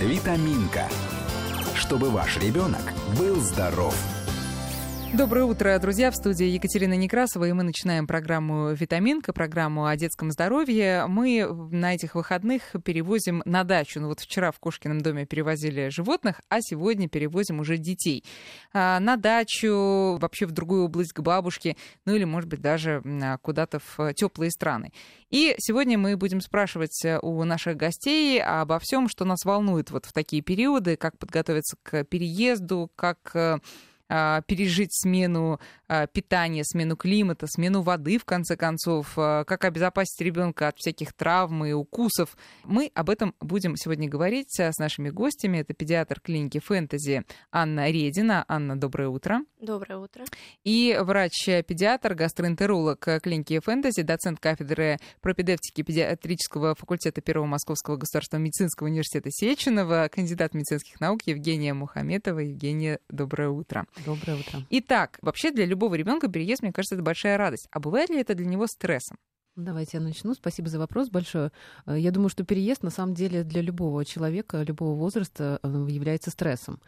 Витаминка. Чтобы ваш ребенок был здоров. Доброе утро, друзья. В студии Екатерина Некрасова, и мы начинаем программу «Витаминка», программу о детском здоровье. Мы на этих выходных перевозим на дачу. Ну вот вчера в Кошкином доме перевозили животных, а сегодня перевозим уже детей. А, на дачу, вообще в другую область к бабушке, ну или, может быть, даже куда-то в теплые страны. И сегодня мы будем спрашивать у наших гостей обо всем, что нас волнует вот в такие периоды, как подготовиться к переезду, как э, а, пережить смену а, питания, смену климата, смену воды, в конце концов, а, как обезопасить ребенка от всяких травм и укусов. Мы об этом будем сегодня говорить с нашими гостями. Это педиатр клиники «Фэнтези» Анна Редина. Анна, доброе утро. Доброе утро. И врач-педиатр, гастроэнтеролог клиники «Фэнтези», доцент кафедры пропедевтики педиатрического факультета Первого Московского государственного медицинского университета Сеченова, кандидат медицинских наук Евгения Мухаметова. Евгения, доброе утро. Доброе утро. Итак, вообще для любого ребенка переезд, мне кажется, это большая радость. А бывает ли это для него стрессом? Давайте я начну. Спасибо за вопрос большое. Э, я думаю, что переезд на самом деле для любого человека, любого возраста э, является стрессом.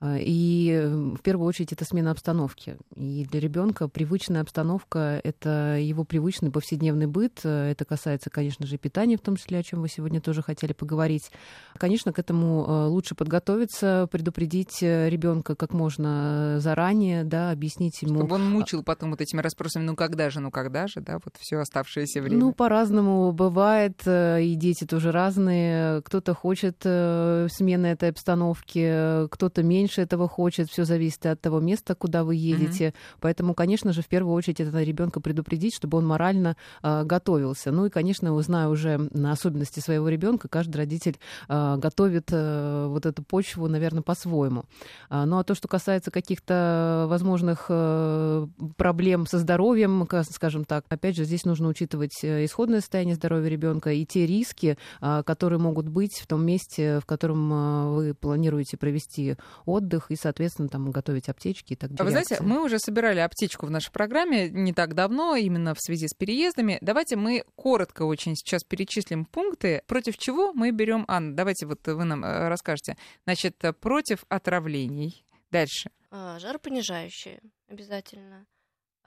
А, и в первую очередь это смена обстановки. И для ребенка привычная обстановка — это его привычный повседневный быт. Это касается, конечно же, питания, в том числе, о чем вы сегодня тоже хотели поговорить. Конечно, к этому э, лучше подготовиться, предупредить э, ребенка как можно заранее, да, объяснить ему. Чтобы он мучил потом вот этими расспросами, ну когда же, ну когда же, да, вот все оставшееся время. Ну, по-разному бывает, э, и дети тоже разные. Кто-то хочет смены этой обстановки, кто-то меньше меньше этого хочет, все зависит от того места, куда вы едете. Mm-hmm. Поэтому, конечно же, в первую очередь это ребенка предупредить, чтобы он морально э, готовился. Ну и, конечно, зная уже на особенности своего ребенка, каждый родитель э, готовит э, вот эту почву, наверное, по-своему. А, ну а то, что касается каких-то возможных э, проблем со здоровьем, скажем так, опять же, здесь нужно учитывать э, исходное состояние здоровья ребенка и те риски, э, которые могут быть в том месте, в котором э, вы планируете провести отдых отдых и, соответственно, там готовить аптечки и так далее. Вы знаете, мы уже собирали аптечку в нашей программе не так давно, именно в связи с переездами. Давайте мы коротко очень сейчас перечислим пункты, против чего мы берем Анна. Давайте вот вы нам э, расскажете. Значит, против отравлений. Дальше. А, жаропонижающие обязательно.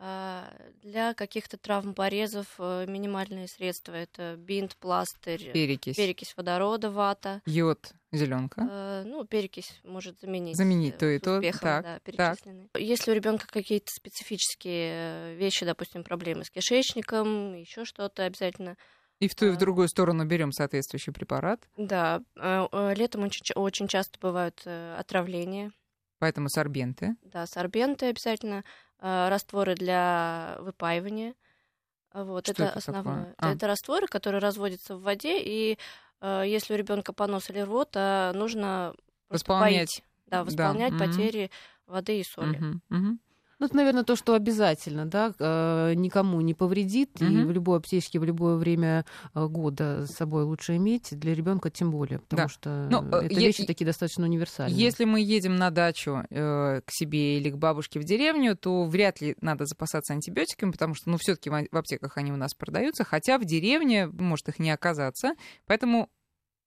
А, для каких-то травм порезов э, минимальные средства это бинт, пластырь, перекись, перекись водорода, вата, йод, зеленка. Э, ну, перекись может заменить. Заменить то и то. Успехом, так, да, перечислены. Так. Если у ребенка какие-то специфические вещи, допустим, проблемы с кишечником, еще что-то обязательно. И в ту, и в другую сторону берем соответствующий препарат. Да, э, летом очень, очень часто бывают отравления. Поэтому сорбенты. Да, сорбенты обязательно. Э, растворы для выпаивания. Вот, Что это, это основное. А. Это растворы, которые разводятся в воде, и э, если у ребенка понос или рвота, нужно восполнять, да, восполнять да. потери угу. воды и соли. Угу. Угу. Ну, это, наверное, то, что обязательно, да, э, никому не повредит, mm-hmm. и в любой аптечке в любое время э, года с собой лучше иметь, для ребенка тем более, потому да. что Но, ну, это е- вещи такие достаточно универсальные. Если мы едем на дачу э, к себе или к бабушке в деревню, то вряд ли надо запасаться антибиотиками, потому что, ну, все-таки в аптеках они у нас продаются, хотя в деревне может их не оказаться, поэтому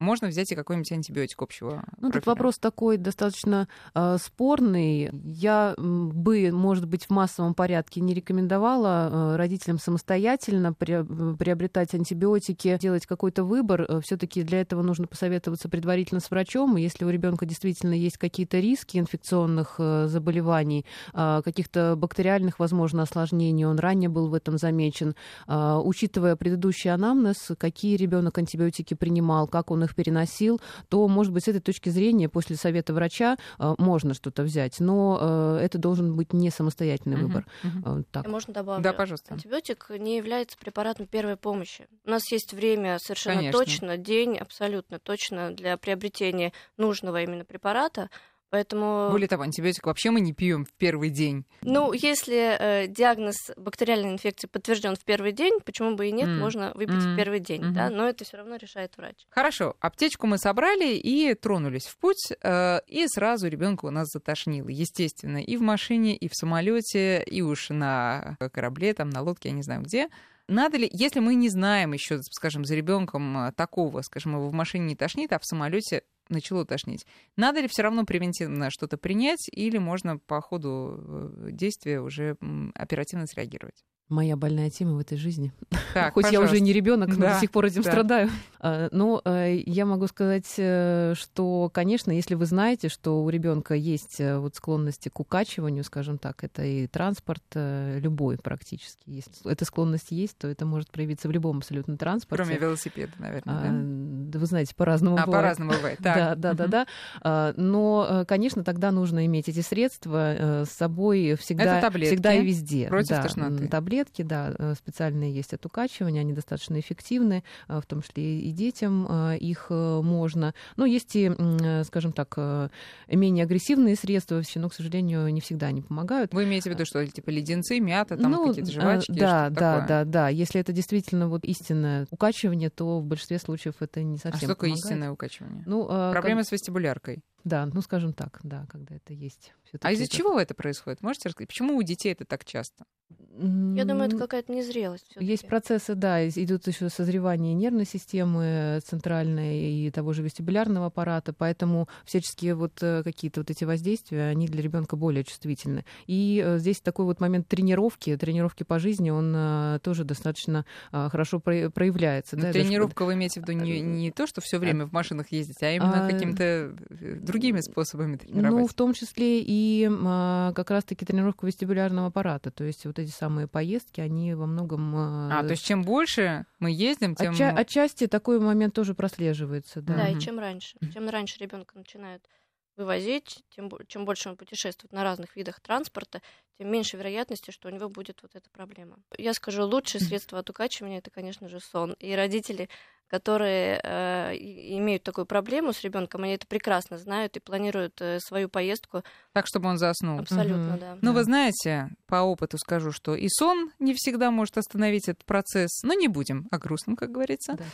можно взять и какой-нибудь антибиотик общего. Ну, тут вопрос такой достаточно э, спорный. Я бы, может быть, в массовом порядке не рекомендовала э, родителям самостоятельно при, приобретать антибиотики, делать какой-то выбор. Э, Все-таки для этого нужно посоветоваться предварительно с врачом. Если у ребенка действительно есть какие-то риски инфекционных э, заболеваний, э, каких-то бактериальных, возможно, осложнений, он ранее был в этом замечен, э, учитывая предыдущий анамнез, какие ребенок антибиотики принимал, как он их переносил, то, может быть, с этой точки зрения, после совета врача э, можно что-то взять, но э, это должен быть не самостоятельный выбор. Uh-huh. Так. Можно добавить? Да, пожалуйста. Антибиотик не является препаратом первой помощи. У нас есть время совершенно Конечно. точно, день абсолютно точно для приобретения нужного именно препарата. Поэтому... Более того, антибиотик вообще мы не пьем в первый день. Ну, если э, диагноз бактериальной инфекции подтвержден в первый день, почему бы и нет, mm. можно выпить mm. в первый день, mm-hmm. да, но это все равно решает врач. Хорошо, аптечку мы собрали и тронулись в путь, э, и сразу ребенка у нас затошнило, естественно, и в машине, и в самолете, и уж на корабле, там, на лодке, я не знаю где. Надо ли, если мы не знаем еще, скажем, за ребенком э, такого, скажем, его в машине не тошнит, а в самолете начало тошнить. Надо ли все равно превентивно что-то принять, или можно по ходу э, действия уже оперативно среагировать? Моя больная тема в этой жизни. Так, Хоть пожалуйста. я уже не ребенок, но Да, до сих пор этим да. страдаю. А, Но э, я могу сказать, э, что, конечно, если вы знаете, что у ребенка есть вот склонности к укачиванию, скажем так, это и транспорт любой практически. Если эта склонность есть, то это может проявиться в любом абсолютно транспорте. Кроме велосипеда, наверное. А, да? да вы знаете, по-разному А, бывает. по-разному бывает. Так. Да, да, да, да. А, Но, э, конечно, тогда нужно иметь эти средства э, с собой всегда, всегда и везде. против да, тошноты. Таблетки, да, э, специальные есть от укачивания, они достаточно эффективны, в том числе и детям их можно. Но есть и, скажем так, менее агрессивные средства, все, но, к сожалению, не всегда они помогают. Вы имеете в виду, что типа леденцы, мята, там какие-то э, жвачки? да, да, такое? да, да. Если это действительно вот истинное укачивание, то в большинстве случаев это не А совсем что такое помогает. истинное укачивание? Ну, э, Проблема с вестибуляркой. как- да, ну скажем так, да, когда это есть. А из-за Всё-таки чего это происходит? Можете рассказать? Почему у детей это так часто? это- Я думаю, это какая-то незрелость. всё-таки. Есть процессы, да, идут еще созревание нервной системы центральной и того же вестибулярного аппарата, поэтому всяческие вот э, какие-то вот эти воздействия, они для ребенка более чувствительны. И э, здесь такой вот момент тренировки, тренировки по жизни, он э, тоже достаточно э, хорошо про- проявляется. Ну, да, даже тренировка вы имеете в виду не, не то, что все время в машинах ездить, а именно А, какими-то э, другими способами Ну, тренировать. в том числе и а, как раз-таки тренировка вестибулярного аппарата. То есть вот эти самые поездки, они во многом... А, то есть чем больше мы ездим, тем... Отча- отчасти такой момент тоже прослеживается. Да. Да, и чем раньше. Чем раньше ребенка начинают вывозить, тем, чем больше он путешествует на разных видах транспорта, тем меньше вероятности, что у него будет вот эта проблема. Я скажу, лучшее средство от укачивания это, конечно же, сон. И родители, которые э, имеют такую проблему с ребенком, они это прекрасно знают и планируют э, свою поездку Так, чтобы он заснул. абсолютно, Мгм. да. Ну, Да. вы знаете, по опыту скажу, что и сон не всегда может остановить этот процесс. Но не будем о грустном, как говорится. Да.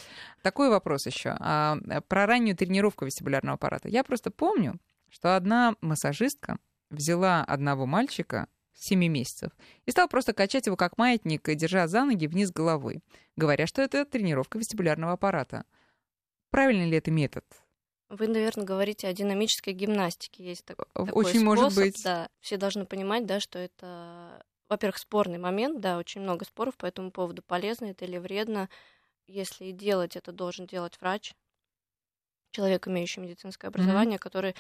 Такой вопрос еще. А, про раннюю тренировку вестибулярного аппарата. Я просто помню, что одна массажистка взяла одного мальчика 7 месяцев и стала просто качать его как маятник, держа за ноги вниз головой, говоря, что это тренировка вестибулярного аппарата. Правильный ли это метод? Вы, наверное, говорите о динамической гимнастике. Есть так- такой Очень может способ, быть. Да, все должны понимать, да, что это, во-первых, спорный момент, да, очень много споров по этому поводу, полезно это или вредно. Если и делать, это должен делать врач, человек, имеющий медицинское образование, который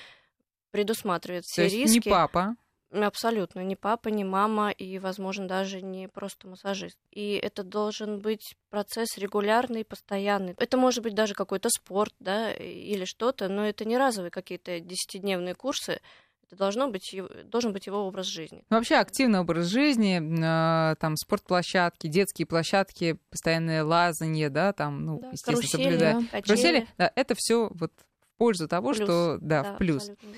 предусматривает все То есть риски. не папа, Абсолютно, не папа, не мама и, возможно, даже не просто массажист. И это должен быть процесс регулярный, постоянный. Это может быть даже какой-то спорт, да, или что-то, но это не разовые какие-то десятидневные курсы. Это должно быть, должен быть его образ жизни. Ну, Вообще активный образ жизни, э, там спортплощадки, детские площадки, постоянное лазанье, да, там, ну, Да, естественно, карусели, соблюдая. качели. Карусели, да, это все вот в пользу того, Плюс. что, да, в плюс. абсолютно.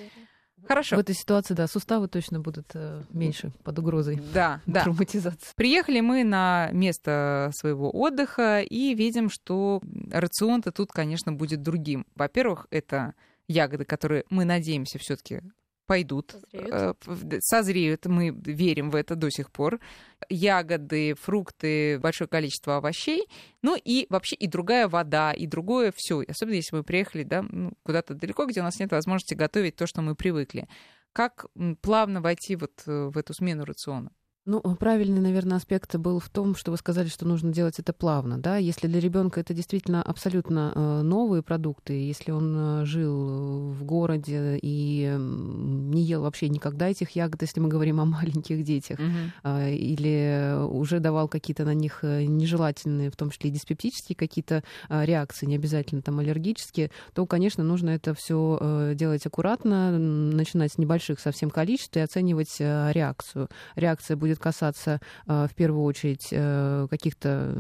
Хорошо. В этой ситуации, да, суставы точно будут э, меньше под угрозой Да, да. травматизации. Приехали мы на место своего отдыха и видим, что рацион-то тут, конечно, будет другим. Во-первых, это ягоды, которые мы надеемся все-таки пойдут, Созреют. э, созреют, мы верим в это до сих пор. Ягоды, фрукты, большое количество овощей, ну и вообще и другая вода, и другое все. Особенно если мы приехали да, ну, куда-то далеко, где у нас нет возможности готовить то, что мы привыкли. Как плавно войти вот э, в эту смену рациона? Ну, правильный, наверное, аспект был в том, что вы сказали, что нужно делать это плавно, да. Если для ребенка это действительно абсолютно э, новые продукты, если он э, жил в городе и не ел вообще никогда этих ягод, если мы говорим о маленьких детях, а, или уже давал какие-то на них э, нежелательные, в том числе и диспептические какие-то а, реакции, не обязательно там аллергические, то, конечно, нужно это все делать аккуратно, начинать с небольших совсем количеств и оценивать э, реакцию. Реакция будет касаться э, в первую очередь э, каких-то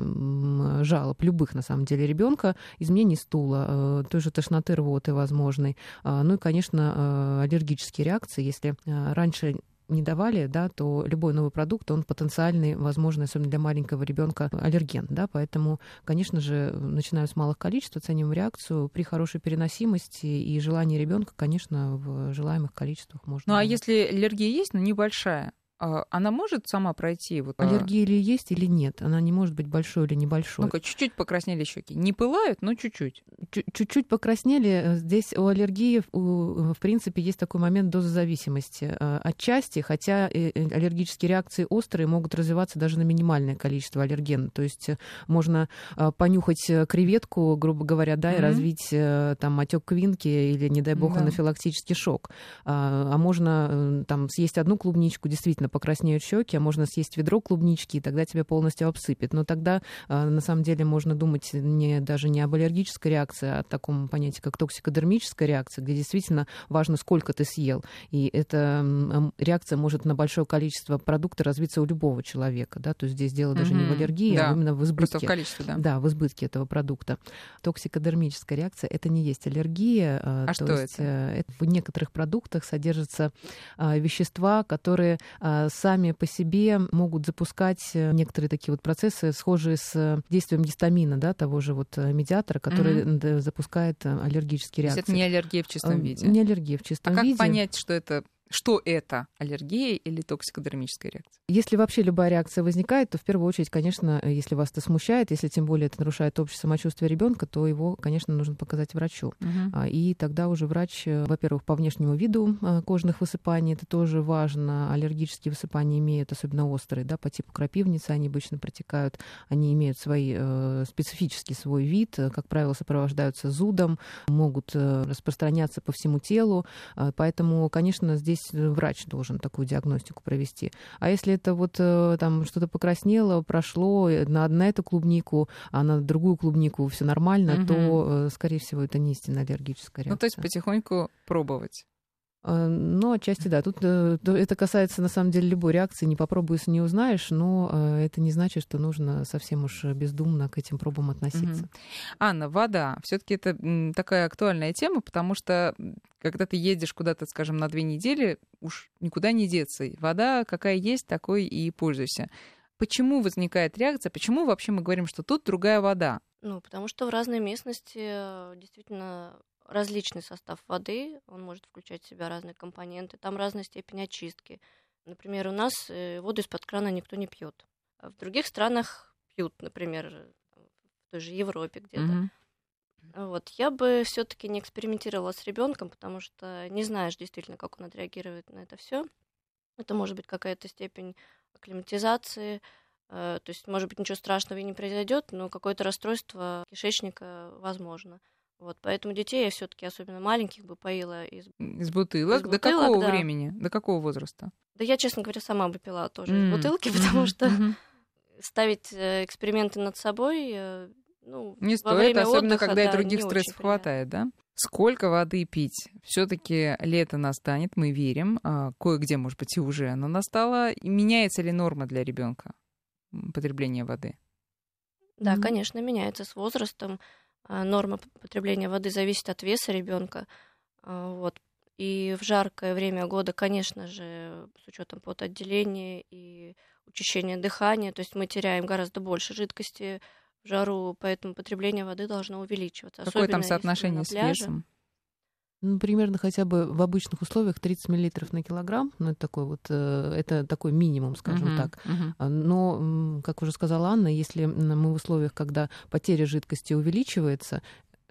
жалоб, любых на самом деле ребенка, изменений стула, э, той же тошноты, рвоты возможной. А, Ну и, конечно, э, аллергические реакции. Если раньше не давали, да, то любой новый продукт, он потенциальный, возможно, особенно для маленького ребенка, аллерген, да, поэтому, конечно же, начинаем с малых количеств, оцениваем реакцию при хорошей переносимости и желании ребенка, конечно, в желаемых количествах можно. Ну а если аллергия есть, но небольшая, а, она может сама пройти? Вот, а Аллергия или есть, или нет? Она не может быть большой или небольшой. Ну-ка, чуть-чуть покраснели щеки. Не пылают, но чуть-чуть. Чу- Чуть-чуть покраснели. Здесь у аллергии, у- в принципе, есть такой момент дозозависимости. Э, Отчасти, хотя э, э, аллергические реакции острые могут развиваться даже на минимальное количество аллергена. То есть э, можно э, понюхать э, креветку, грубо говоря, да, и Мгм. развить э, там отек квинки или, не дай бог, Да. анафилактический шок. А а можно э, там съесть одну клубничку, действительно покраснеют щеки, а можно съесть ведро клубнички, и тогда тебя полностью обсыпет. Но тогда а, на самом деле можно думать не, даже не об аллергической реакции, а о таком понятии, как токсикодермическая реакция, где действительно важно, сколько ты съел. И эта реакция может на большое количество продукта развиться у любого человека. Да? То есть здесь дело даже не в аллергии, Да, а именно в Просто избытке. в количестве, да. Да, в избытке этого продукта. Токсикодермическая реакция это не есть аллергия. А то что есть, это? э, это? В некоторых продуктах содержатся а, вещества, которые а, сами по себе могут запускать э, некоторые такие вот процессы, схожие с э, действием гистамина, да, того же вот э, медиатора, который д- запускает э, аллергические То реакции. это не аллергия в чистом Э, виде. Не аллергия в А чистом как виде. понять, что это что это аллергия или токсикодермическая реакция? Если вообще любая реакция возникает, то в первую очередь, конечно, э, если вас это смущает, если тем более это нарушает общее самочувствие ребенка, то его, конечно, нужно показать врачу. А, И тогда уже врач, э, во-первых, по внешнему виду э, кожных высыпаний, это тоже важно. Аллергические высыпания имеют, особенно острые, да, по типу крапивницы они обычно протекают. Они имеют свои, специфический свой вид, как правило, сопровождаются зудом, могут распространяться по всему телу. Поэтому, конечно, здесь э, врач должен такую диагностику провести. А если это вот э, там что-то покраснело, прошло э, на, на эту клубнику, а на другую клубнику все нормально, Мгм. то, скорее всего, это не истинная аллергическая реакция. Ну, то есть потихоньку пробовать. Ну, отчасти да. Тут э, то это касается, на самом деле, любой реакции. Не попробуешь, не узнаешь, но э, это не значит, что нужно совсем уж бездумно к этим пробам относиться. Мгм. Анна, вода. Все-таки это м, такая актуальная тема, потому что когда ты едешь куда-то, скажем, на две недели, уж никуда не деться. Вода какая есть, такой и пользуйся. Почему возникает реакция? Почему вообще мы говорим, что тут другая вода? Ну, потому что в разной местности действительно различный состав воды, он может включать в себя разные компоненты, там разная степень очистки. Например, у нас э, воду из-под крана никто не пьет. А в других странах пьют, например, э, в той же Европе где-то. Мгм. Вот, я бы все-таки не экспериментировала с ребенком, потому что не знаешь действительно, как он отреагирует на это все. Это может быть какая-то степень акклиматизации, э, то есть, может быть, ничего страшного и не произойдет, но какое-то расстройство кишечника возможно. Вот, поэтому детей я все-таки, особенно маленьких, бы поила из... Из бутылок. Из До бутылок, какого да. времени? До какого возраста? Да я, честно говоря, сама бы пила тоже М, из бутылки, потому что ставить э, эксперименты над собой, э, ну, Не во стоит, время особенно отдыха, когда и да, других не стрессов хватает, да? Сколько воды пить? Все-таки лето настанет, мы верим. а, Кое-где, может быть, и уже оно настало. И меняется ли норма для ребенка потребления воды? Да, Мгм. конечно, меняется с возрастом. А, Норма потребления воды зависит от веса ребенка. Вот. И в жаркое время года, конечно же, с учетом потоотделения и учащения дыхания, то есть мы теряем гораздо больше жидкости в жару, поэтому потребление воды должно увеличиваться. Какое там соотношение с весом? Ну, примерно хотя бы в обычных условиях 30 миллилитров на килограмм. Ну, это такой вот, э, это такой минимум, скажем Мгм, так. А, Но, как уже сказала Анна, если мы в условиях, когда потеря жидкости увеличивается,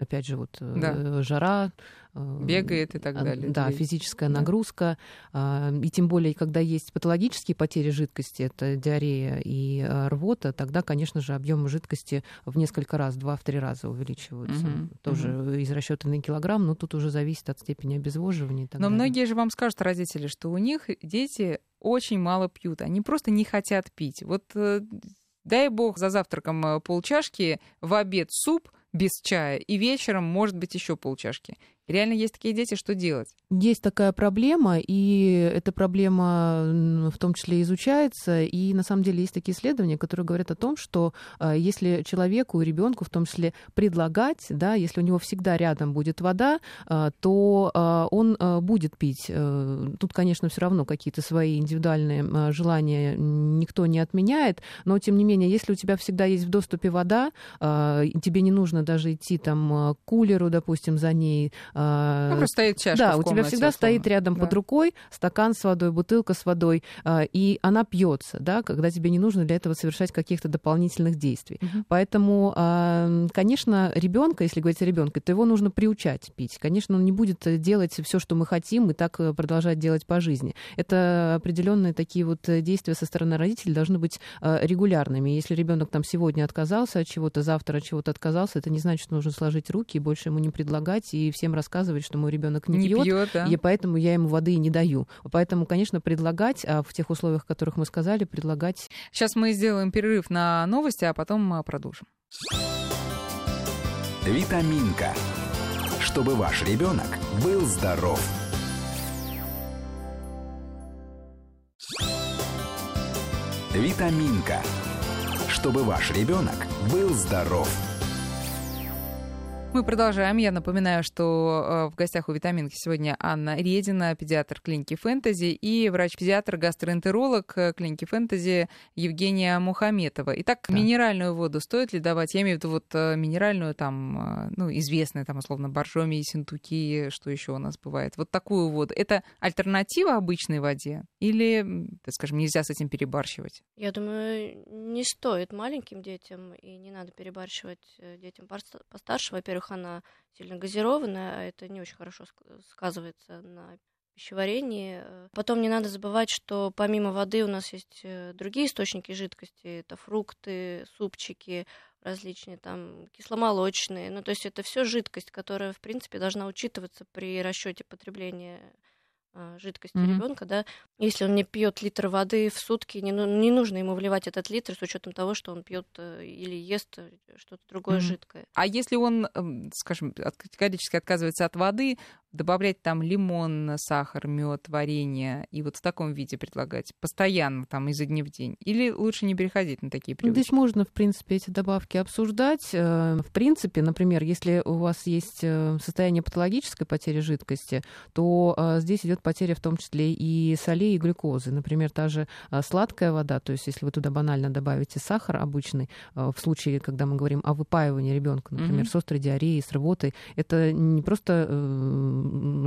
опять же, вот э, Да. жара, э, Бегает и так а, далее. Да, физическая Да. нагрузка. а, И тем более, когда есть патологические потери жидкости, это диарея и а, рвота, тогда, конечно же, объемы жидкости в несколько раз, два-три раза увеличиваются. Мгм, Тоже из расчета на килограмм, но тут уже зависит от степени обезвоживания. Но далее. многие же вам скажут, родители, что у них дети очень мало пьют. Они просто не хотят пить. Вот э, дай бог за завтраком э, полчашки, в обед суп без чая, и вечером, может быть, еще полчашки. Реально есть такие дети, что делать? Есть такая проблема, и эта проблема в том числе изучается. И на самом деле есть такие исследования, которые говорят о том, что а, если человеку, ребенку в том числе предлагать, да, если у него всегда рядом будет вода, а, то а, он будет пить. Э, Тут, конечно, все равно какие-то свои индивидуальные желания никто не отменяет, но тем не менее, если у тебя всегда есть в доступе вода, тебе не нужно даже идти там к кулеру, допустим, за ней. Ну, просто стоит чашка Да, у тебя всегда условно. стоит рядом Да. под рукой стакан с водой, бутылка с водой, а, и она пьется, да, когда тебе не нужно для этого совершать каких-то дополнительных действий. Мгм. Поэтому, а, конечно, ребенка, если говорить о ребенке, то его нужно приучать пить. Конечно, он не будет делать все, что мы хотим, и так э, продолжать делать по жизни. Это определенные такие вот э, действия со стороны родителей должны быть э, регулярными. Если ребенок там сегодня отказался от чего-то, завтра от чего-то отказался, это не значит, что нужно сложить руки и больше ему не предлагать и всем рассказывать, что мой ребенок не, Не пьет, пьет, да. и поэтому я ему воды и не даю. Поэтому, конечно, предлагать, а в тех условиях, о которых мы сказали, предлагать Сейчас мы сделаем перерыв на новости, а потом а, продолжим. Витаминка. Чтобы ваш ребенок был здоров. Витаминка. Чтобы ваш ребенок был здоров. Мы продолжаем. Я напоминаю, что э, в гостях у «Витаминки» сегодня Анна Редина, педиатр клиники «Фэнтези», и врач-педиатр, гастроэнтеролог э, клиники «Фэнтези» Евгения Мухаметова. Итак, Да. минеральную воду стоит ли давать? Я имею в виду вот э, минеральную, там, ну, известные, там, условно, боржоми, синтуки, что еще у нас бывает. Вот такую воду. Это альтернатива обычной воде? Или, так скажем, нельзя с этим перебарщивать? Я думаю, не стоит маленьким детям, и не надо перебарщивать детям постарше. Во-первых, она сильно газированная, а это не очень хорошо ск- сказывается на пищеварении. Э, Потом не надо забывать, что помимо воды у нас есть э, другие источники жидкости. Это фрукты, супчики, различные там кисломолочные. Ну, то есть это все жидкость, которая, в принципе, должна учитываться при расчете потребления а, жидкости Мгм. ребенка, да, если он не пьет литр воды в сутки, не, ну- не нужно ему вливать этот литр с учетом того, что он пьет э, или ест э, что-то другое Мгм. жидкое. А если он, эм, скажем, категорически отказывается от воды, добавлять там лимон, сахар, мед, варенье и вот в таком виде предлагать постоянно, там, изо дня в день? Или лучше не переходить на такие Ну, Здесь привычки? можно, в принципе, эти добавки обсуждать. Э, В принципе, например, если у вас есть э, состояние патологической потери жидкости, то э, здесь идет потеря в том числе и солей, и глюкозы. Например, та же сладкая вода, то есть если вы туда банально добавите сахар обычный, в случае, когда мы говорим о выпаивании ребенка, например, Мгм. с острой диареей, с рвотой, это не просто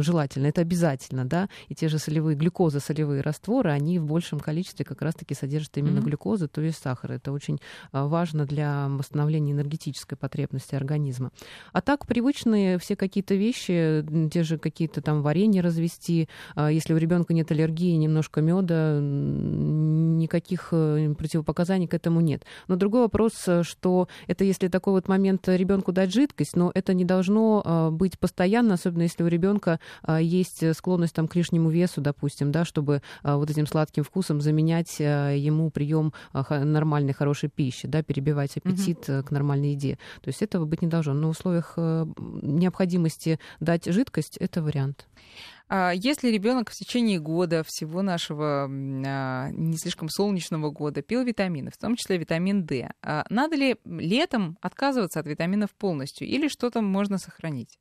желательно, это обязательно, да, и те же солевые, глюкозы, солевые растворы, они в большем количестве как раз-таки содержат именно Мгм. глюкозы, то есть сахар. Это очень а, важно для восстановления энергетической потребности организма. А так привычные все какие-то вещи, те же какие-то там варенье развести, а, если у ребенка нет аллергии, немножко меда, никаких э, противопоказаний к этому нет. Но другой вопрос, э, что это если такой вот момент ребенку дать жидкость, но это не должно а, быть постоянно, особенно если у ребенка есть склонность там, к лишнему весу, допустим, да, чтобы а, вот этим сладким вкусом заменять а, ему прием а, нормальной, хорошей пищи, да, перебивать аппетит э, к нормальной еде. То есть этого быть не должно. Но в условиях э, необходимости дать жидкость, это вариант. А Если ребенок в течение года всего нашего а, не слишком солнечного года пил витамины, в том числе витамин D, а надо ли летом отказываться от витаминов полностью или что-то можно сохранить?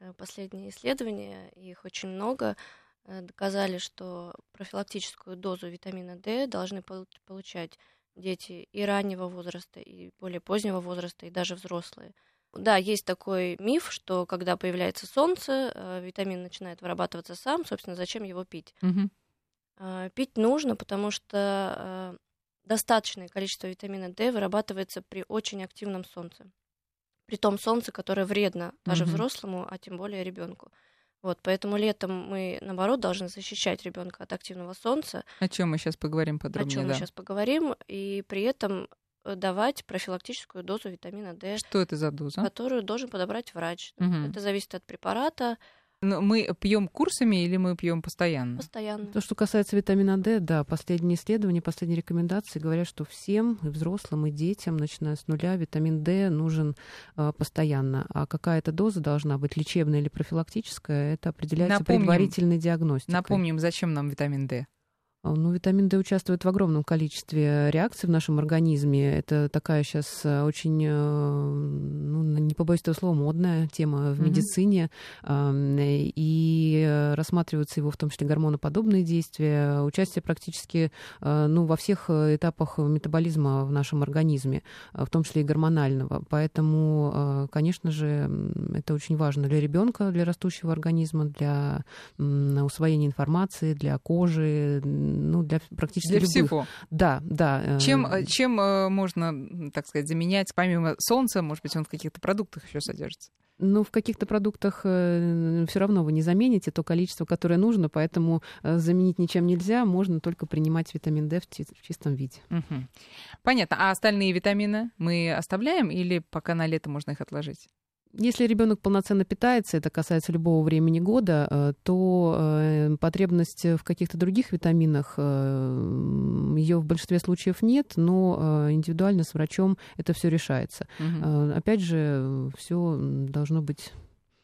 Э, Последние исследования, их очень много, э, доказали, что профилактическую дозу витамина D должны пол- получать дети и раннего возраста, и более позднего возраста, и даже взрослые. Да, есть такой миф, что когда появляется солнце, э, витамин начинает вырабатываться сам, собственно, зачем его пить? А, Пить нужно, потому что достаточное количество витамина D вырабатывается при очень активном солнце. При том солнце, которое вредно даже Мгм. взрослому, а тем более ребенку. Вот, поэтому летом мы, наоборот, должны защищать ребенка от активного солнца, О чем мы сейчас поговорим о подробнее? чем мы да. сейчас поговорим, и при этом э, давать профилактическую дозу витамина D, Что это за доза? которую должен подобрать врач. Мгм. Это зависит от препарата Ну, мы пьем курсами или мы пьем постоянно? постоянно. То, что касается витамина D, да, последние исследования, последние рекомендации говорят, что всем, и взрослым, и детям, начиная с нуля, витамин D нужен э, постоянно. А какая-то доза должна быть, лечебная или профилактическая, это определяется Напомним- предварительной диагностикой. Напомним, зачем нам витамин D? А, ну, витамин D участвует в огромном количестве реакций в нашем организме. Это такая сейчас э, очень, э, ну, не побоюсь этого слова, модная тема в mm-hmm. медицине. И рассматриваются его в том числе гормоноподобные действия, участие практически ну, во всех этапах метаболизма в нашем организме, в том числе и гормонального. Поэтому, конечно же, это очень важно для ребенка, для растущего организма, для усвоения информации, для кожи, ну, для практически для любых. всего. Да, да. Э, чем, э, чем э, можно, так сказать, заменять, помимо солнца, может быть, он в каких-то продуктах еще содержится? Ну, в каких-то продуктах все равно вы не замените то количество, которое нужно, поэтому заменить ничем нельзя, можно только принимать витамин D в, в чистом виде. Угу. Понятно. А остальные витамины мы оставляем или пока на лето можно их отложить? Если ребенок полноценно питается, это касается любого времени года, э, то э, потребность в каких-то других витаминах, э, ее в большинстве случаев нет, но индивидуально с врачом это все решается. Угу. Опять же, все должно быть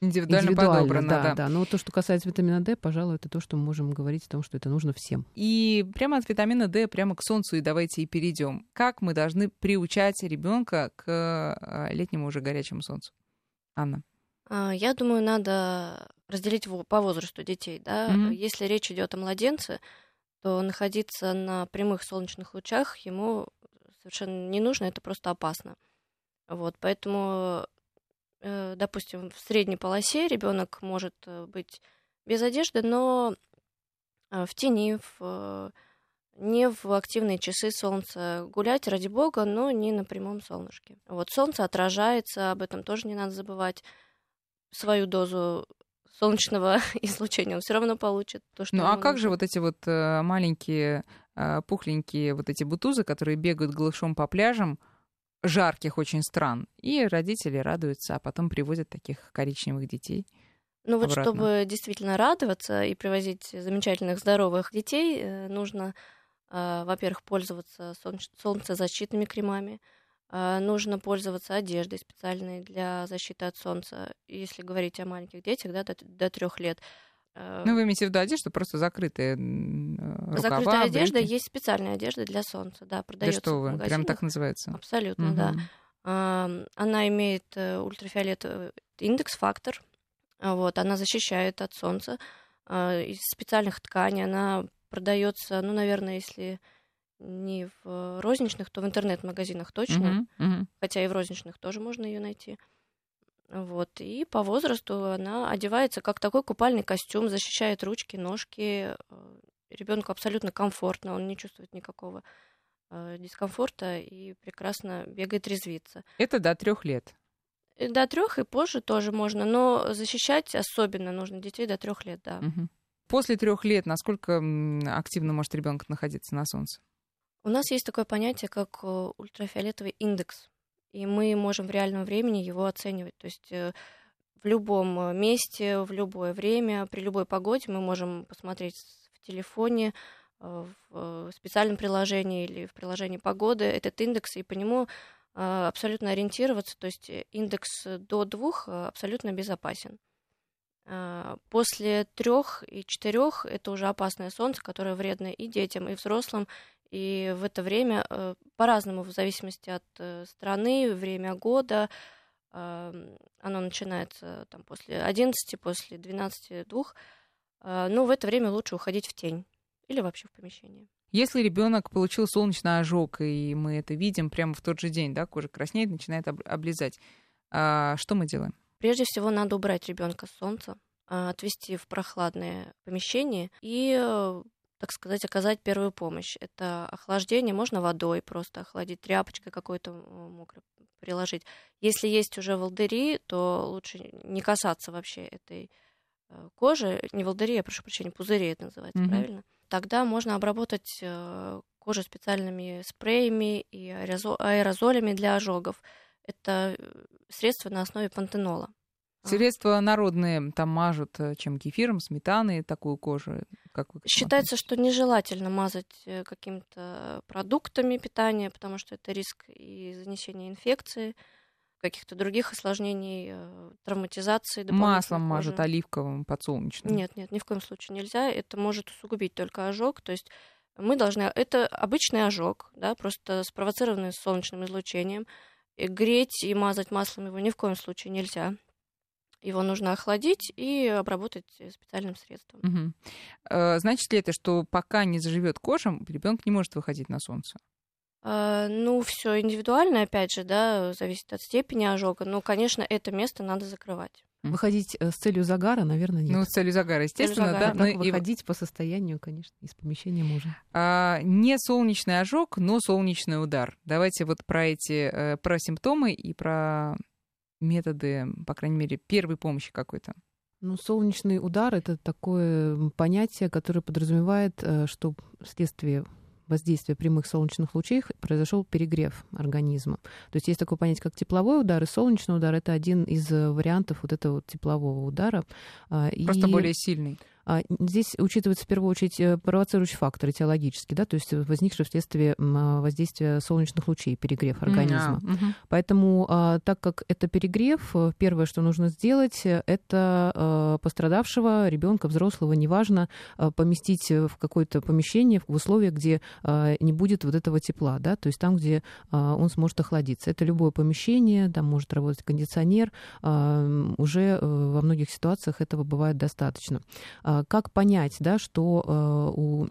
Индивидуально, индивидуально подобрано, да, да. да. Но то, что касается витамина D, пожалуй, это то, что мы можем говорить о том, что это нужно всем. И прямо от витамина D прямо к солнцу и давайте и перейдем. Как мы должны приучать ребенка к летнему уже горячему солнцу? Анна? А, я думаю, надо разделить по возрасту детей. Да? Mm-hmm. Если речь идет о младенце, то находиться на прямых солнечных лучах ему совершенно не нужно, это просто опасно. Вот, поэтому, э, допустим, в средней полосе ребенок может э, быть без одежды, но э, в тени, в не в активные часы солнца гулять, ради бога, но не на прямом солнышке. Вот солнце отражается, об этом тоже не надо забывать. Свою дозу солнечного излучения он все равно получит. То, что ну а как же вот эти вот э, маленькие э, пухленькие вот эти бутузы, которые бегают голышом по пляжам, жарких очень стран, и родители радуются, а потом привозят таких коричневых детей? Ну вот обратно. чтобы действительно радоваться и привозить замечательных здоровых детей, э, нужно во-первых, пользоваться солнцезащитными кремами, а, нужно пользоваться одеждой специальной для защиты от солнца, если говорить о маленьких детях, да, до, до трех лет. А, ну, вы имеете в виду одежду, просто закрытые рукава, Закрытая одежда, брюки. есть специальная одежда для солнца, да, продается Да что вы, прям так называется? Абсолютно, угу. да. Она имеет э, ультрафиолетовый индекс-фактор, вот, она защищает от солнца. Из специальных тканей она продается, ну, наверное, если не в розничных, то в интернет-магазинах точно. Uh-huh, uh-huh. Хотя и в розничных тоже можно ее найти. Вот. И по возрасту она одевается как такой купальный костюм, защищает ручки, ножки. Э, Ребенку абсолютно комфортно, он не чувствует никакого э, дискомфорта и прекрасно бегает, резвится. Это до трех лет. До трех и позже тоже можно, но защищать особенно нужно детей до трех лет, да. Угу. После трех лет насколько активно может ребенок находиться на солнце? У нас есть такое понятие, как э, ультрафиолетовый индекс, и мы можем в реальном времени его оценивать. То есть э, в любом э, месте, в любое время, при любой погоде мы можем посмотреть в телефоне, в специальном приложении или в приложении погоды этот индекс и по нему абсолютно ориентироваться. То есть индекс до двух абсолютно безопасен. А, после трех и четырех это уже опасное солнце, которое вредно и детям, и взрослым. И в это время э, по-разному, в зависимости от э, страны, время года, оно начинается там, после 11, после 12, двух. А, Но в это время лучше уходить в тень или вообще в помещение. Если ребенок получил солнечный ожог, и мы это видим прямо в тот же день, да, кожа краснеет, начинает облизать, а что мы делаем? Прежде всего надо убрать ребенка с солнца, а, отвести в прохладное помещение и так сказать, оказать первую помощь. Это охлаждение, можно водой просто охладить, тряпочкой какой-то мокрой приложить. Если есть уже волдыри, то лучше не касаться вообще этой э, кожи. Не волдыри, я прошу прощения, пузыри это называется, mm-hmm. правильно? Тогда можно обработать э, кожу специальными спреями и аэрозолями для ожогов. Это э, средства на основе пантенола. А. Средства народные там мажут э, чем кефиром, сметаной такую кожу. Как вы Считается, что нежелательно мазать э, какими-то продуктами питания, потому что это риск и занесения инфекции, каких-то других осложнений, травматизации. Маслом мажут оливковым, подсолнечным. Нет, нет, ни в коем случае нельзя. Это может усугубить только ожог. То есть мы должны... Это обычный ожог, да, просто спровоцированный солнечным излучением. И греть и мазать маслом его ни в коем случае нельзя. Его нужно охладить и обработать специальным средством. Угу. Значит ли это, что пока не заживет кожа, ребенок не может выходить на солнце? А, ну, все индивидуально, опять же, да, зависит от степени ожога. Но, конечно, это место надо закрывать. Выходить э, с целью загара, наверное, нет. Ну, с целью загара, естественно, целью да. загара, Но выходить и... по состоянию, конечно, из помещения можно. А, не солнечный ожог, но солнечный удар. Давайте вот про эти, э, про симптомы и про методы, по крайней мере, первой помощи какой-то. Ну, солнечный удар это такое понятие, которое подразумевает, э, что вследствие воздействия прямых солнечных лучей произошел перегрев организма. То есть есть такое понятие, как тепловой удар, и солнечный удар это один из э, вариантов вот этого теплового удара. А, Просто и... более сильный. А, здесь учитываются в первую очередь э, провоцирующие факторы теологические, да, то есть возникшие вследствие а, воздействия солнечных лучей, перегрев организма. Mm-hmm. Uh-huh. Поэтому, а, так как это перегрев, э, первое, что нужно сделать, это пострадавшего ребенка, взрослого, неважно, поместить в какое-то помещение, в условия, где не будет вот этого тепла, да, то есть там, где он сможет охладиться. Это любое помещение, там может работать кондиционер, уже во многих ситуациях этого бывает достаточно. А, как понять, да, что э, у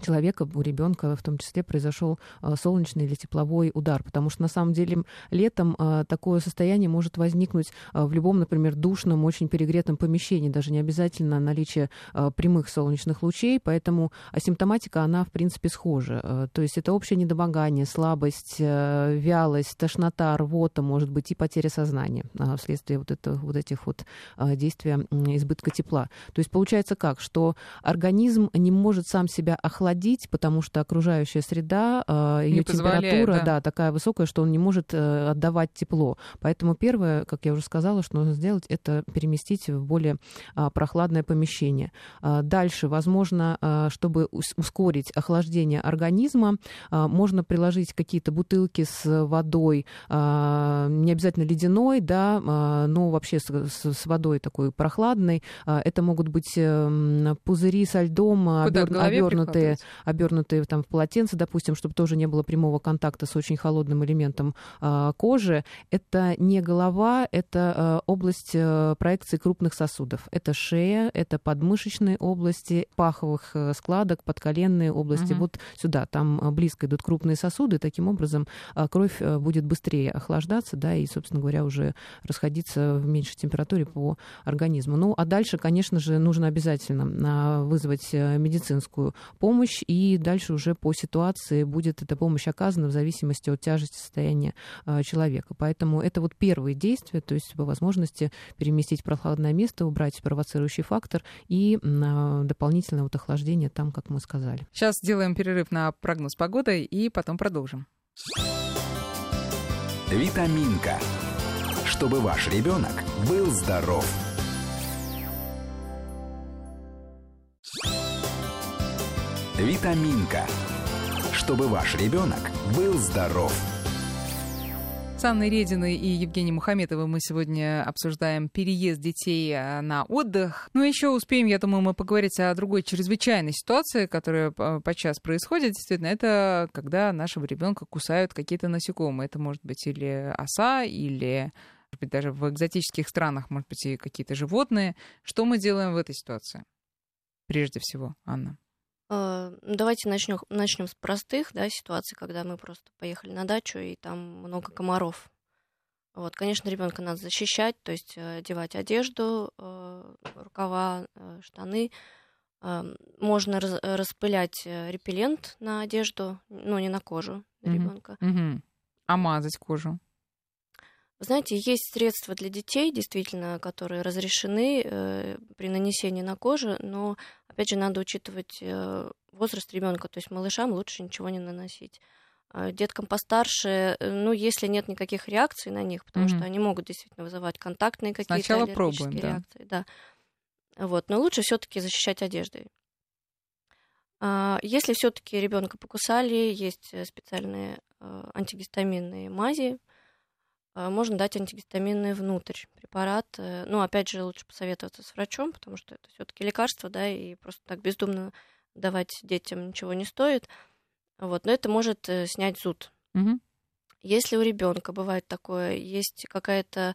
человека, у ребенка в том числе произошел а, солнечный или тепловой удар, потому что на самом деле летом а, такое состояние может возникнуть а, в любом, например, душном, очень перегретом помещении, даже не обязательно наличие прямых солнечных лучей, поэтому симптоматика, она в принципе схожа. То есть это общее недомогание, слабость, вялость, тошнота, рвота, может быть, и потеря сознания вследствие вот, это, вот этих вот действия избытка тепла. То есть получается как, что организм не может сам себя охладить охладить, потому что окружающая среда, а, ее температура, да. да, такая высокая, что он не может э, отдавать тепло. Поэтому первое, как я уже сказала, что нужно сделать, это переместить в более а, прохладное помещение. А, дальше, возможно, чтобы ускорить охлаждение организма, можно приложить какие-то бутылки с водой, не обязательно ледяной, да, но вообще с, с водой такой прохладной. Это могут быть эм, пузыри со льдом, обернутые обернутые там в полотенце, допустим, чтобы тоже не было прямого контакта с очень холодным элементом э, кожи. Это не голова, это э, область э, проекции крупных сосудов. Это шея, это подмышечные области, паховых э, складок, подколенные области. Угу. Вот сюда, там э, близко идут крупные сосуды, таким образом кровь э, будет быстрее охлаждаться, да, и, собственно говоря, уже расходиться в меньшей температуре по организму. Ну, а дальше, конечно же, нужно обязательно вызвать медицинскую помощь, помощь, и дальше уже по ситуации будет эта помощь оказана в зависимости от тяжести состояния а, человека. Поэтому это вот первые действия, то есть по возможности переместить в прохладное место, убрать провоцирующий фактор и а, дополнительное вот охлаждение там, как мы сказали. Сейчас сделаем перерыв на прогноз погоды и потом продолжим. Витаминка. Чтобы ваш ребенок был здоров. Витаминка. Чтобы ваш ребенок был здоров. С Анной Рединой и Евгением Мухаметовым мы сегодня обсуждаем переезд детей э, на отдых. Ну, еще успеем, я думаю, мы поговорить о другой чрезвычайной ситуации, которая подчас происходит. Действительно, это когда нашего ребенка кусают какие-то насекомые. Это может быть или оса, или может быть, даже в экзотических странах, может быть, и какие-то животные. Что мы делаем в этой ситуации? Прежде всего, Анна. Э, давайте начнем, начнем с простых да, ситуаций, когда мы просто поехали на дачу, и там много комаров. Вот, конечно, ребенка надо защищать, то есть э, одевать одежду, э, рукава, штаны. Можно распылять репеллент на одежду, но не на кожу ребенка. Mm-hmm. А мазать кожу? Знаете, есть средства для детей, действительно, которые разрешены э, при нанесении на кожу, но, опять же, надо учитывать э, возраст ребенка, то есть малышам лучше ничего не наносить. А деткам постарше, э, ну, если нет никаких реакций на них, потому mm-hmm. что они могут действительно вызывать контактные какие-то Сначала пробуем, да. реакции, да. Вот, но лучше все-таки защищать одеждой. А если все-таки ребенка покусали, есть э, специальные э, антигистаминные мази, можно дать антигистаминный внутрь препарат. Э, ну, опять же, лучше посоветоваться с врачом, потому что это все-таки лекарство, да, и просто так бездумно давать детям ничего не стоит. Вот, но это может э, снять зуд. Мгм. Если у ребенка бывает такое, есть какая-то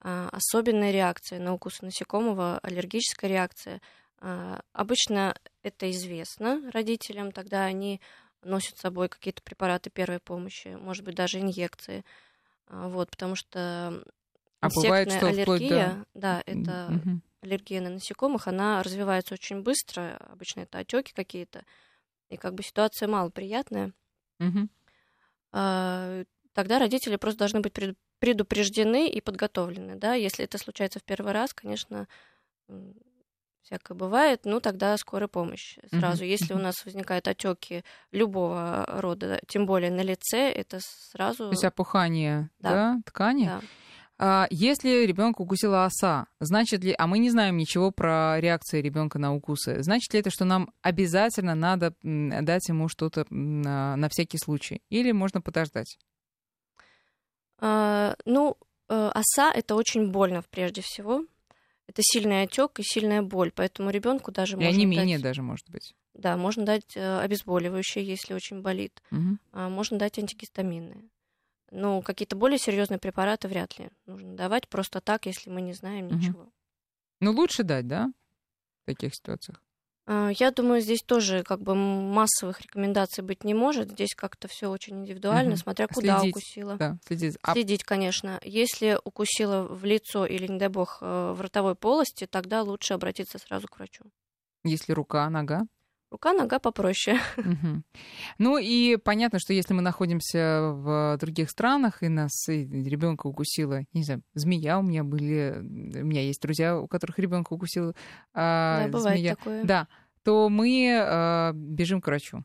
а, особенная реакция на укус насекомого, аллергическая реакция, а, обычно это известно родителям, тогда они носят с собой какие-то препараты первой помощи, может быть, даже инъекции. А, Вот, потому что А бывает, что вплоть до... аллергия, да, это Мгм. аллергия на насекомых, она развивается очень быстро, обычно это отеки какие-то, и как бы ситуация малоприятная. А, Тогда родители просто должны быть пред- предупреждены и подготовлены, да, если это случается в первый раз, конечно, всякое бывает, ну тогда скорая помощь сразу. Если у нас возникают отеки любого рода, тем более на лице, это сразу. То есть опухание Да. да, ткани. да. А, если ребенка укусила оса, значит ли, а мы не знаем ничего про реакции ребенка на укусы, значит ли это, что нам обязательно надо дать ему что-то на, на всякий случай? Или можно подождать? А, ну, э, оса это очень больно прежде всего. Это сильный отек и сильная боль, поэтому ребенку даже И можно онемение дать, даже может быть. да, можно дать э, обезболивающее, если очень болит. А можно дать антигистаминные. Ну, какие-то более серьезные препараты вряд ли нужно давать просто так, если мы не знаем Мгм. ничего. Ну, лучше дать, да, в таких ситуациях? А, Я думаю, здесь тоже как бы массовых рекомендаций быть не может. Здесь как-то все очень индивидуально, Мгм. смотря куда Следить. укусила. Да, следить. А Следить, конечно. Если укусила в лицо или, не дай бог, э, в ротовой полости, тогда лучше обратиться сразу к врачу. если рука, нога? Рука, нога попроще. Мгм. Ну и понятно, что если мы находимся в других странах, и нас ребенка укусила, не знаю, змея у меня были, у меня есть друзья, у которых ребенка укусила а, Да, бывает змея, такое. да, то мы а, бежим к врачу.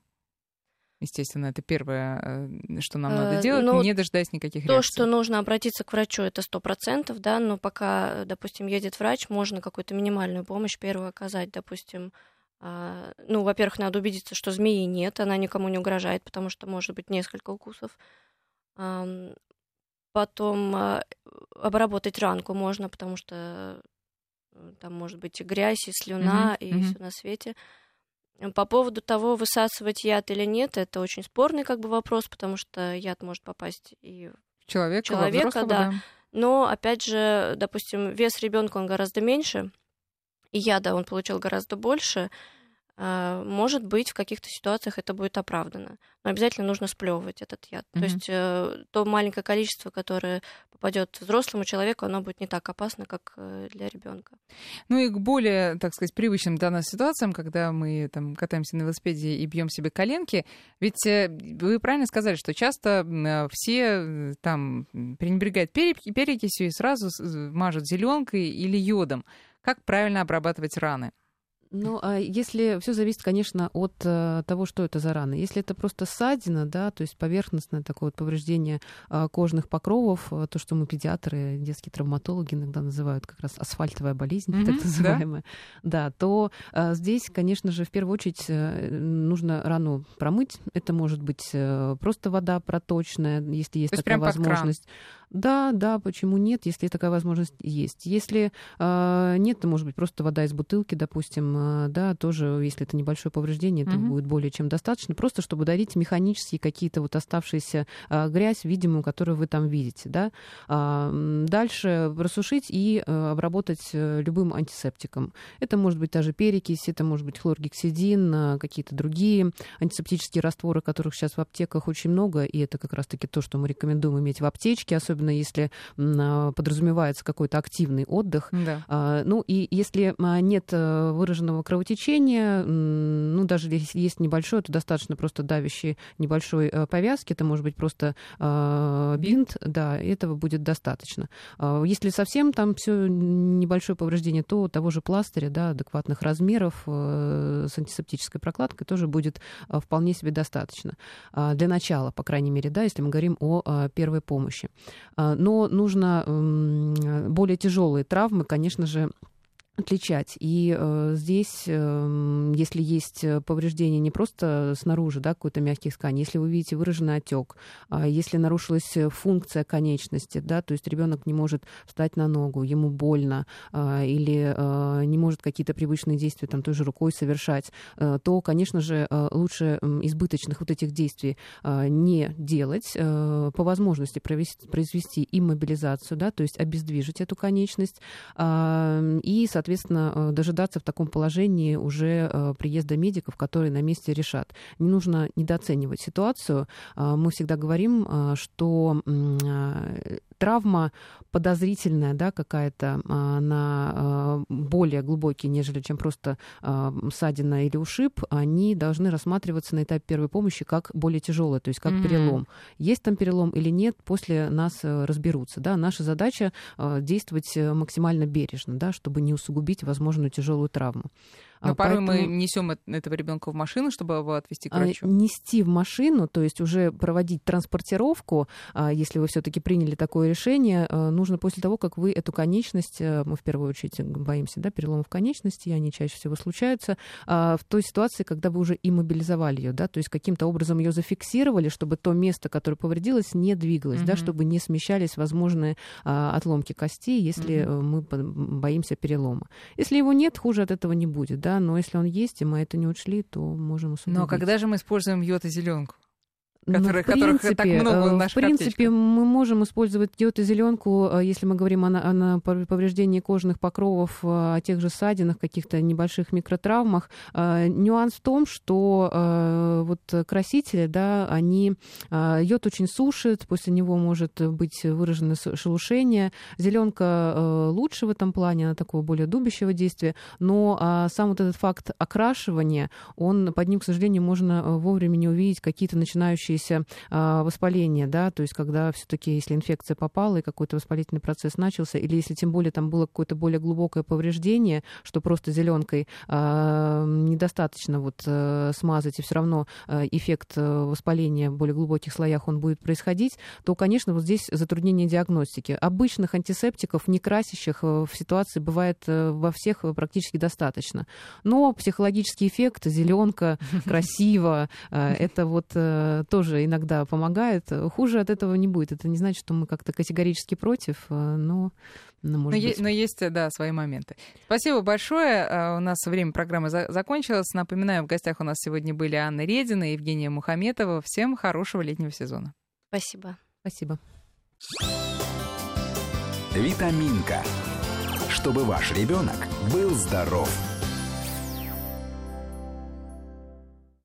Естественно, это первое, э, что нам надо Э, делать, ну, не дожидаясь никаких То, реакций. что нужно обратиться к врачу, это сто процентов, да, но пока, допустим, едет врач, можно какую-то минимальную помощь первую оказать, допустим, а, ну, во-первых, надо убедиться, что змеи нет, она никому не угрожает, потому что может быть несколько укусов. Потом а, обработать ранку можно, потому что э, там может быть и грязь, и слюна, Мгм, и мгм. все на свете. По поводу того, высасывать яд или нет, это очень спорный как бы вопрос, потому что яд может попасть и Человека, во человека, взрослого, да. но, опять же, допустим, вес ребенка он гораздо меньше, яда он получил гораздо больше. А, Может быть, в каких-то ситуациях это будет оправдано. Но обязательно нужно сплевывать этот яд. Мгм. То есть э, то маленькое количество, которое попадет взрослому человеку, оно будет не так опасно, как э, для ребенка. Ну и к более, так сказать, привычным для нас ситуациям, когда мы там катаемся на велосипеде и бьем себе коленки, ведь э, вы правильно сказали, что часто все там пренебрегают перек- перекисью и сразу мажут зеленкой или йодом. Как правильно обрабатывать раны? Ну, а если все зависит, конечно, от э, того, что это за раны. Если это просто ссадина, да, то есть поверхностное такое вот повреждение а, кожных покровов, а, то, что мы педиатры, детские травматологи иногда называют как раз асфальтовая болезнь, Мгм, так да. называемая, да, то а, здесь, конечно же, в первую очередь э, нужно рану промыть. Это может быть э, просто вода проточная, если есть То есть такая прям под кран? Да, да, почему нет, если такая возможность есть. Если а, нет, то может быть просто вода из бутылки, допустим, а, да, тоже, если это небольшое повреждение, это Мгм. будет более чем достаточно, просто чтобы удалить механические какие-то вот оставшиеся а, грязь, видимую, которую вы там видите, да. М, Дальше просушить и э, обработать э, любым антисептиком. Это может быть даже перекись, это может быть хлоргексидин, а, какие-то другие антисептические растворы, которых сейчас в аптеках очень много, и это как раз-таки то, что мы рекомендуем иметь в аптечке, особенно если м, а, подразумевается какой-то активный отдых. Да. А, Ну и если а, нет э, выраженного кровотечения, ну даже если есть небольшое, то достаточно просто давящей небольшой э, повязки, это может быть просто бинт, да, этого будет достаточно. Если совсем там все небольшое повреждение, то того же пластыря, да, адекватных размеров э, с антисептической прокладкой тоже будет вполне себе достаточно. Для начала, по крайней мере, да, если мы говорим о первой помощи. А, Но нужно более тяжелые травмы, конечно же, отличать. И э, здесь, э, если есть э, повреждение не просто снаружи, да, какой-то мягкий ткани, если вы видите выраженный отек, а если нарушилась э, функция конечности, да, то есть ребенок не может встать на ногу, ему больно, а, или э, не может какие-то привычные действия там той же рукой совершать, то, конечно же, лучше избыточных вот этих действий не делать, по возможности провести, произвести иммобилизацию, да, то есть обездвижить эту конечность и, соответственно, дожидаться в таком положении уже приезда медиков, которые на месте решат. Не нужно недооценивать ситуацию. Мы всегда говорим, что травма подозрительная, да, какая-то, на более глубокие, нежели чем просто ссадина или ушиб, они должны рассматриваться на этапе первой помощи как более тяжелые, то есть как mm-hmm. перелом. Есть там перелом или нет, после нас э, разберутся. Да? Наша задача действовать э, максимально бережно, да, чтобы не усугубить возможную тяжелую травму. Но а порой поэтому... мы несем этого ребенка в машину, чтобы его отвезти к а, врачу. Нести в машину, то есть уже проводить транспортировку, а, если вы все-таки приняли такое решение, нужно после того, как вы эту конечность, мы в первую очередь боимся, да, переломов конечности, они чаще всего случаются, в той ситуации, когда вы уже иммобилизовали ее, да, то есть каким-то образом ее зафиксировали, чтобы то место, которое повредилось, не двигалось, mm-hmm. да, чтобы не смещались возможные отломки кости, если mm-hmm. мы боимся перелома. Если его нет, хуже от этого не будет, да, но если он есть, и мы это не учли, то можем усугубить. Но когда же мы используем йота-зеленку? Которых, ну, в принципе, так много в, в принципе, мы можем использовать диод и зеленку, э, если мы говорим о, о повреждении кожных покровов, э, о тех же ссадинах, каких-то небольших микротравмах. Э, нюанс в том, что вот красители, да, они йод очень сушит, после него может быть выражено шелушение. Зеленка лучше в этом плане, она такого более дубящего действия, но а, сам вот этот факт окрашивания, он под ним, к сожалению, можно вовремя не увидеть какие-то начинающие развивающееся а, воспаление, да, то есть когда все-таки, если инфекция попала и какой-то воспалительный процесс начался, или если тем более там было какое-то более глубокое повреждение, что просто зеленкой а, недостаточно вот а, смазать, и все равно а, эффект а, воспаления в более глубоких слоях он будет происходить, то, конечно, вот здесь затруднение диагностики. Обычных антисептиков, не красящих в ситуации бывает во всех практически достаточно. Но психологический эффект, зеленка, красиво, это вот тоже тоже иногда помогает. Хуже от этого не будет. Это не значит, что мы как-то категорически против, э, но ну, может но, быть. но есть, да, свои моменты. Спасибо большое. Э, у нас время программы за- закончилось. Напоминаю, в гостях у нас сегодня были Анна Редина и Евгения Мухаметова. Всем хорошего летнего сезона. Спасибо. Спасибо. Витаминка. Чтобы ваш ребенок был здоров.